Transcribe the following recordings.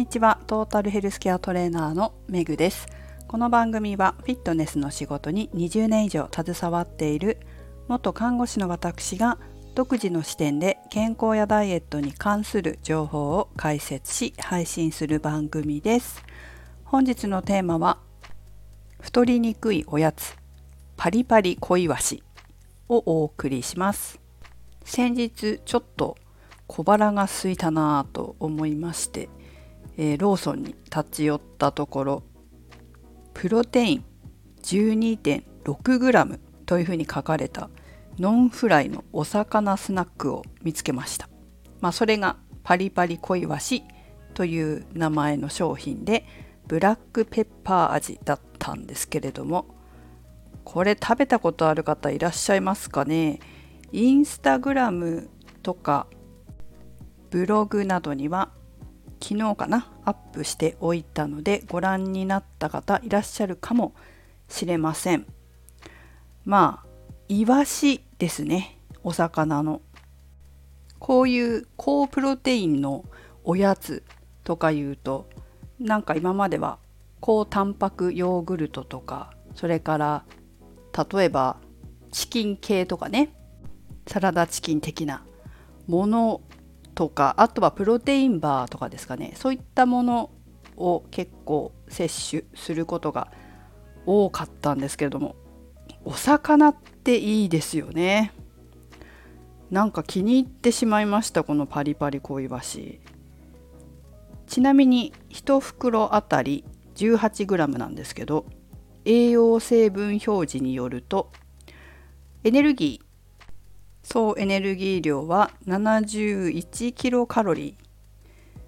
にちは。トータルヘルスケアトレーナーのメグです。この番組はフィットネスの仕事に20年以上携わっている元看護師の私が独自の視点で健康やダイエットに関する情報を解説し配信する番組です。本日のテーマは太りにくいおやつパリパリ小イワシをお送りします。先日ちょっと小腹が空いたなぁと思いまして、えー、ローソンに立ち寄ったところプロテイン 12.6g というふうに書かれたノンフライのお魚スナックを見つけました。まあ、それがパリパリ小イワシという名前の商品でブラックペッパー味だったんですけれどもこれ食べたことある方いらっしゃいますかね？インスタグラムとかブログなどには昨日かなアップしておいたのでご覧になった方いらっしゃるかもしれません。まあイワシですねお魚の。こういう高プロテインのおやつとかいうとなんか今までは高タンパクヨーグルトとかそれから例えばチキン系とかねサラダチキン的なものとかあとはプロテインバーとかですかね。そういったものを結構摂取することが多かったんですけれどもお魚っていいですよね。なんか気に入ってしまいましたこのパリパリ小イワシ。ちなみに1袋あたり 18g なんですけど栄養成分表示によるとエネルギー総エネルギー量は71キロカロリー。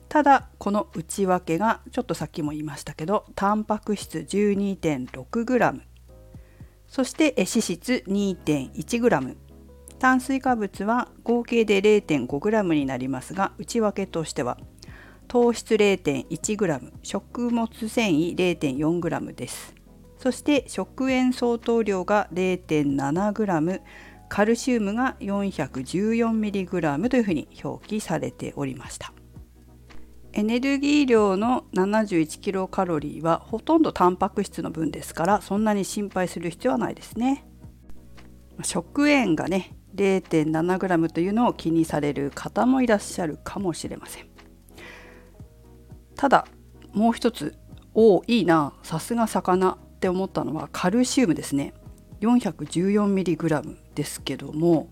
ただこの内訳がちょっとさっきも言いましたけどタンパク質 12.6g そして脂質 2.1g 炭水化物は合計で 0.5g になりますが内訳としては糖質 0.1g 食物繊維 0.4g です。そして食塩相当量が 0.7g カルシウムが 414mg というふうに表記されておりました。エネルギー量の71キロカロリーはほとんどタンパク質の分ですからそんなに心配する必要はないですね。食塩がね 0.7g というのを気にされる方もいらっしゃるかもしれません。ただもう一つおおいいなさすが魚って思ったのはカルシウムですね。414mg ですけども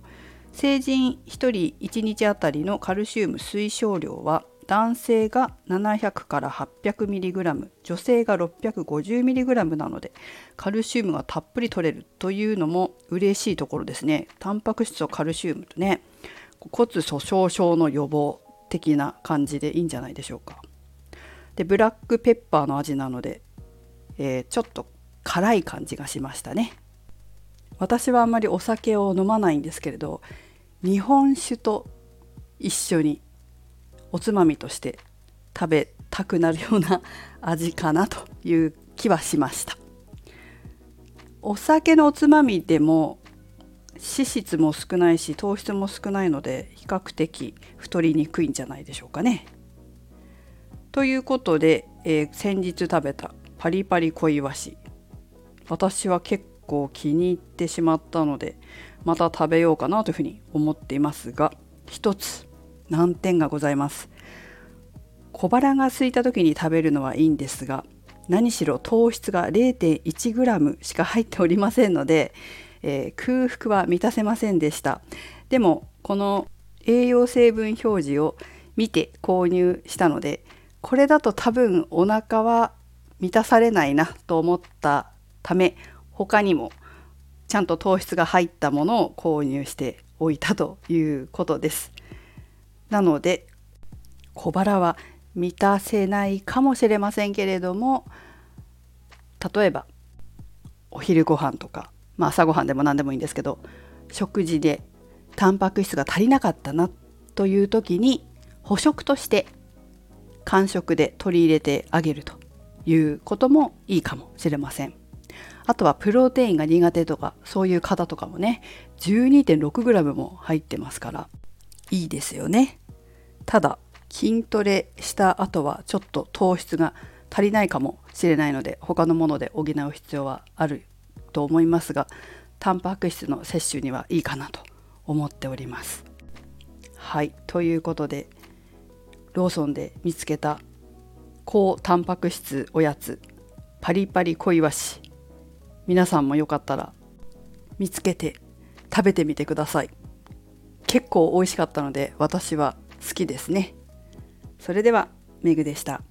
成人1人1日あたりのカルシウム推奨量は男性が700から 800mg 女性が 650mg なのでカルシウムがたっぷり取れるというのも嬉しいところですね。タンパク質とカルシウムとね骨粗しょう症の予防的な感じでいいんじゃないでしょうか。でブラックペッパーの味なので、えー、ちょっと辛い感じがしましたね。私はあんまりお酒を飲まないんですけれど日本酒と一緒におつまみとして食べたくなるような味かなという気はしましたお酒のおつまみでも脂質も少ないし糖質も少ないので比較的太りにくいんじゃないでしょうかね。ということで、えー、先日食べたパリパリ小イワシ私は結構気に入ってしまったのでまた食べようかなというふうに思っていますが一つ難点がございます。小腹が空いた時に食べるのはいいんですが何しろ糖質が 0.1g しか入っておりませんので、えー、空腹は満たせませんでした。でもこの栄養成分表示を見て購入したのでこれだと多分お腹は満たされないなと思ったため他にもちゃんと糖質が入ったものを購入しておいたということです。なので小腹は満たせないかもしれませんけれども例えばお昼ご飯とか、まあ、朝ごはんでも何でもいいんですけど食事でタンパク質が足りなかったなという時に補食として間食で取り入れてあげるということもいいかもしれません。あとはプロテインが苦手とかそういう方とかもね 12.6g も入ってますからいいですよねただ筋トレした後はちょっと糖質が足りないかもしれないので他のもので補う必要はあると思いますがタンパク質の摂取にはいいかなと思っております。はいということでローソンで見つけた高タンパク質おやつパリパリ小イワシ皆さんもよかったら見つけて食べてみてください。結構美味しかったので私は好きですね。それではメグでした。